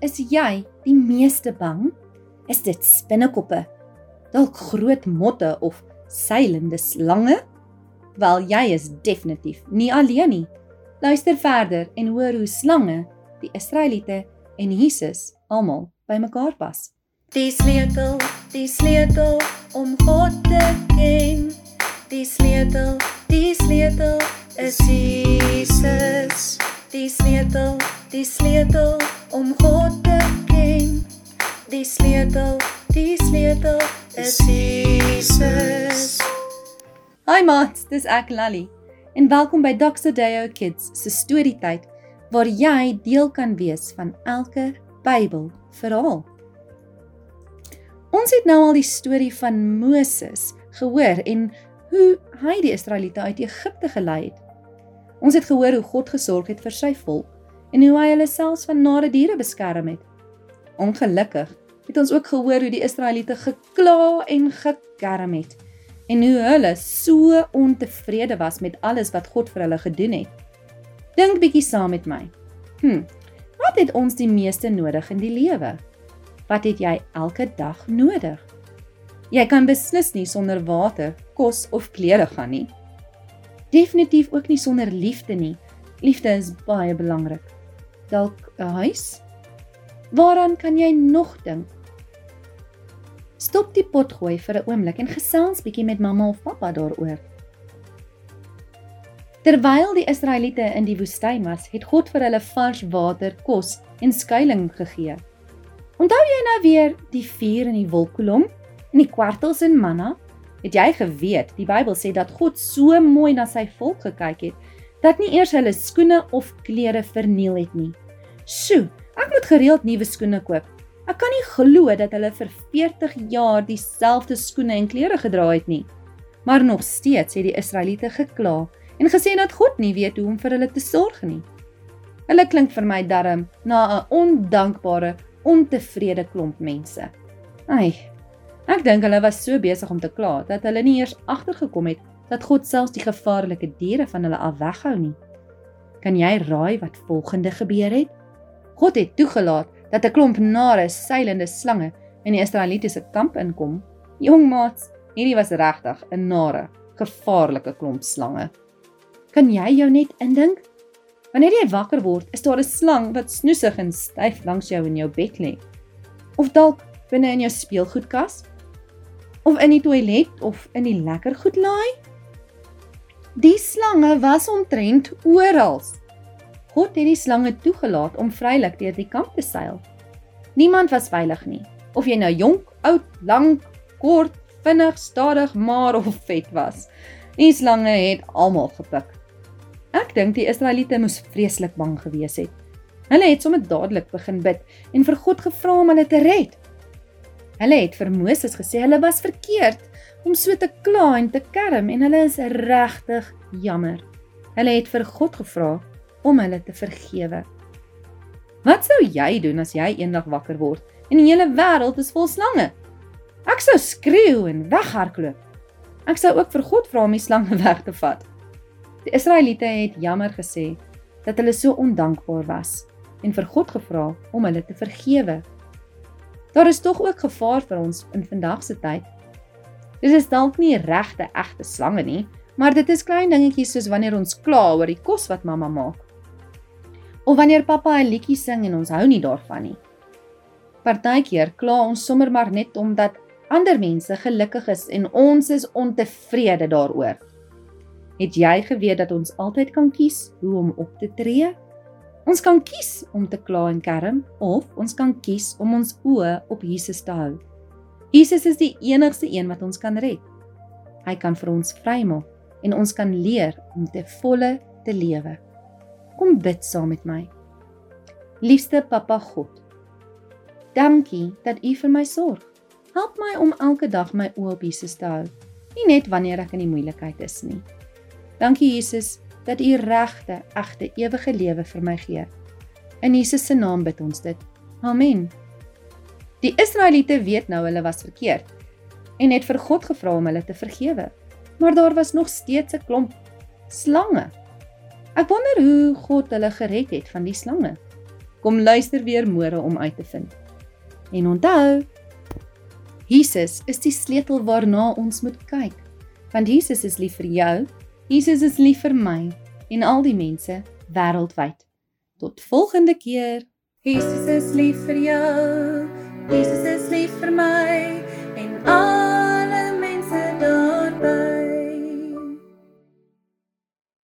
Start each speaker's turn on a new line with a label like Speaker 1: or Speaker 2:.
Speaker 1: is jy die meeste bang? Is dit spinnekoppe? Dalk groot motte of seilende slange? Wel, jy is definitief nie alleen nie. Luister verder en hoor hoe slange, die Israeliete en Jesus almal bymekaar pas.
Speaker 2: Die sleutel, die sleutel om God te ken. Die sleutel, die sleutel is Jesus. Die sleutel, die sleutel is Jesus.
Speaker 1: Hi maats, dis ek Lally. En welkom by Dr. Deo Kids se storietyd waar jy deel kan wees van elke Bybel verhaal. Ons het nou al die storie van Moses gehoor en hoe hy die Israeliete uit Egipte gelei het. Ons het gehoor hoe God gesorg het vir sy volk en hoe hy hulle selfs van nare diere beskerm het. Ongelukkig het ons ook gehoor hoe die Israeliete gekla en gekerm het en hoe hulle so ontevrede was met alles wat God vir hulle gedoen het. Dink bietjie saam met my. Hm. Wat het ons die meeste nodig in die lewe? Wat het jy elke dag nodig? Jy kan beslis nie sonder water, kos of klere gaan nie. Definitief ook nie sonder liefde nie. Liefde is baie belangrik. Dalk 'n huis? Waaraan kan jy nog dink? Stop die pot gooi vir 'n oomblik en gesels bietjie met mamma of pappa daaroor. Terwyl die Israeliete in die woestyn was, het God vir hulle vars water, kos en skuilings gegee. Onthou jy nou weer die vuur in die wolkkolom en die kwartels in manna? Het jy geweet die Bybel sê dat God so mooi na sy volk gekyk het dat nie eers hulle skoene of klere verniel het nie. Sjoe, ek moet gereeld nuwe skoene koop Ek kan nie glo dat hulle vir 40 jaar dieselfde skoene en klere gedra het nie. Maar nog steeds het die Israeliete gekla en gesê dat God nie weet hoe om vir hulle te sorg nie. Hulle klink vir my darm na 'n ondankbare, ontevrede klomp mense. Ai. Ek dink hulle was so besig om te kla dat hulle nie eers agtergekom het dat God selfs die gevaarlike diere van hulle af weghou nie. Kan jy raai wat volgende gebeur het? God het toegelaat dat 'n klomp nare seilende slange in die Israelitiese kamp inkom. Jong maats, hierdie was regtig 'n nare, gevaarlike klomp slange. Kan jy jou net indink? Wanneer jy wakker word, is daar 'n slang wat snoesig en styf langs jou in jou bed lê. Of dalk binne in jou speelgoedkas? Of in die toilet of in die lekker goedlaai? Die slange was omtrent oral. God het die slange toegelaat om vrylik deur die kamp te seil. Niemand was veilig nie, of jy nou jonk, oud, lank, kort, vinnig, stadig, maar of vet was. Die slange het almal gepik. Ek dink die Israeliete moes vreeslik bang gewees het. Hulle het sommer dadelik begin bid en vir God gevra om hulle te red. Hulle het vir Moses gesê hulle was verkeerd om so te kla en te kerm en hulle is regtig jammer. Hulle het vir God gevra om hulle te vergewe. Wat sou jy doen as jy eendag wakker word en die hele wêreld is vol slange? Ek sou skreeu en weghardloop. Ek sou ook vir God vra om die slange weg te vat. Die Israeliete het jammer gesê dat hulle so ondankbaar was en vir God gevra om hulle te vergewe. Daar is tog ook gevaar vir ons in vandag se tyd. Dit is dalk nie regte egte slange nie, maar dit is klein dingetjies soos wanneer ons kla oor die kos wat mamma maak of wanneer pappa 'n liedjie sing en ons hou nie daarvan nie. Partykeer kla ons sommer maar net omdat ander mense gelukkig is en ons is ontevrede daaroor. Het jy geweet dat ons altyd kan kies hoe om op te tree? Ons kan kies om te kla en kerm of ons kan kies om ons oë op Jesus te hou. Jesus is die enigste een wat ons kan red. Hy kan vir ons vrymaak en ons kan leer om te volle te lewe. Kom bid saam met my. Liefste Pappa God. Dankie dat U vir my sorg. Help my om elke dag my oë op Jesus te hou, nie net wanneer ek in die moeilikheid is nie. Dankie Jesus dat U regte, egte, ewige lewe vir my gee. In Jesus se naam bid ons dit. Amen. Die Israeliete weet nou hulle was verkeerd en het vir God gevra om hulle te vergewe. Maar daar was nog steeds 'n klomp slange Ek wonder hoe God hulle gered het van die slange. Kom luister weer môre om uit te vind. En onthou, Jesus is die sleutel waarna ons moet kyk. Want Jesus is lief vir jou, Jesus is lief vir my en al die mense wêreldwyd. Tot volgende keer.
Speaker 2: Jesus is lief vir jou. Jesus is lief vir my.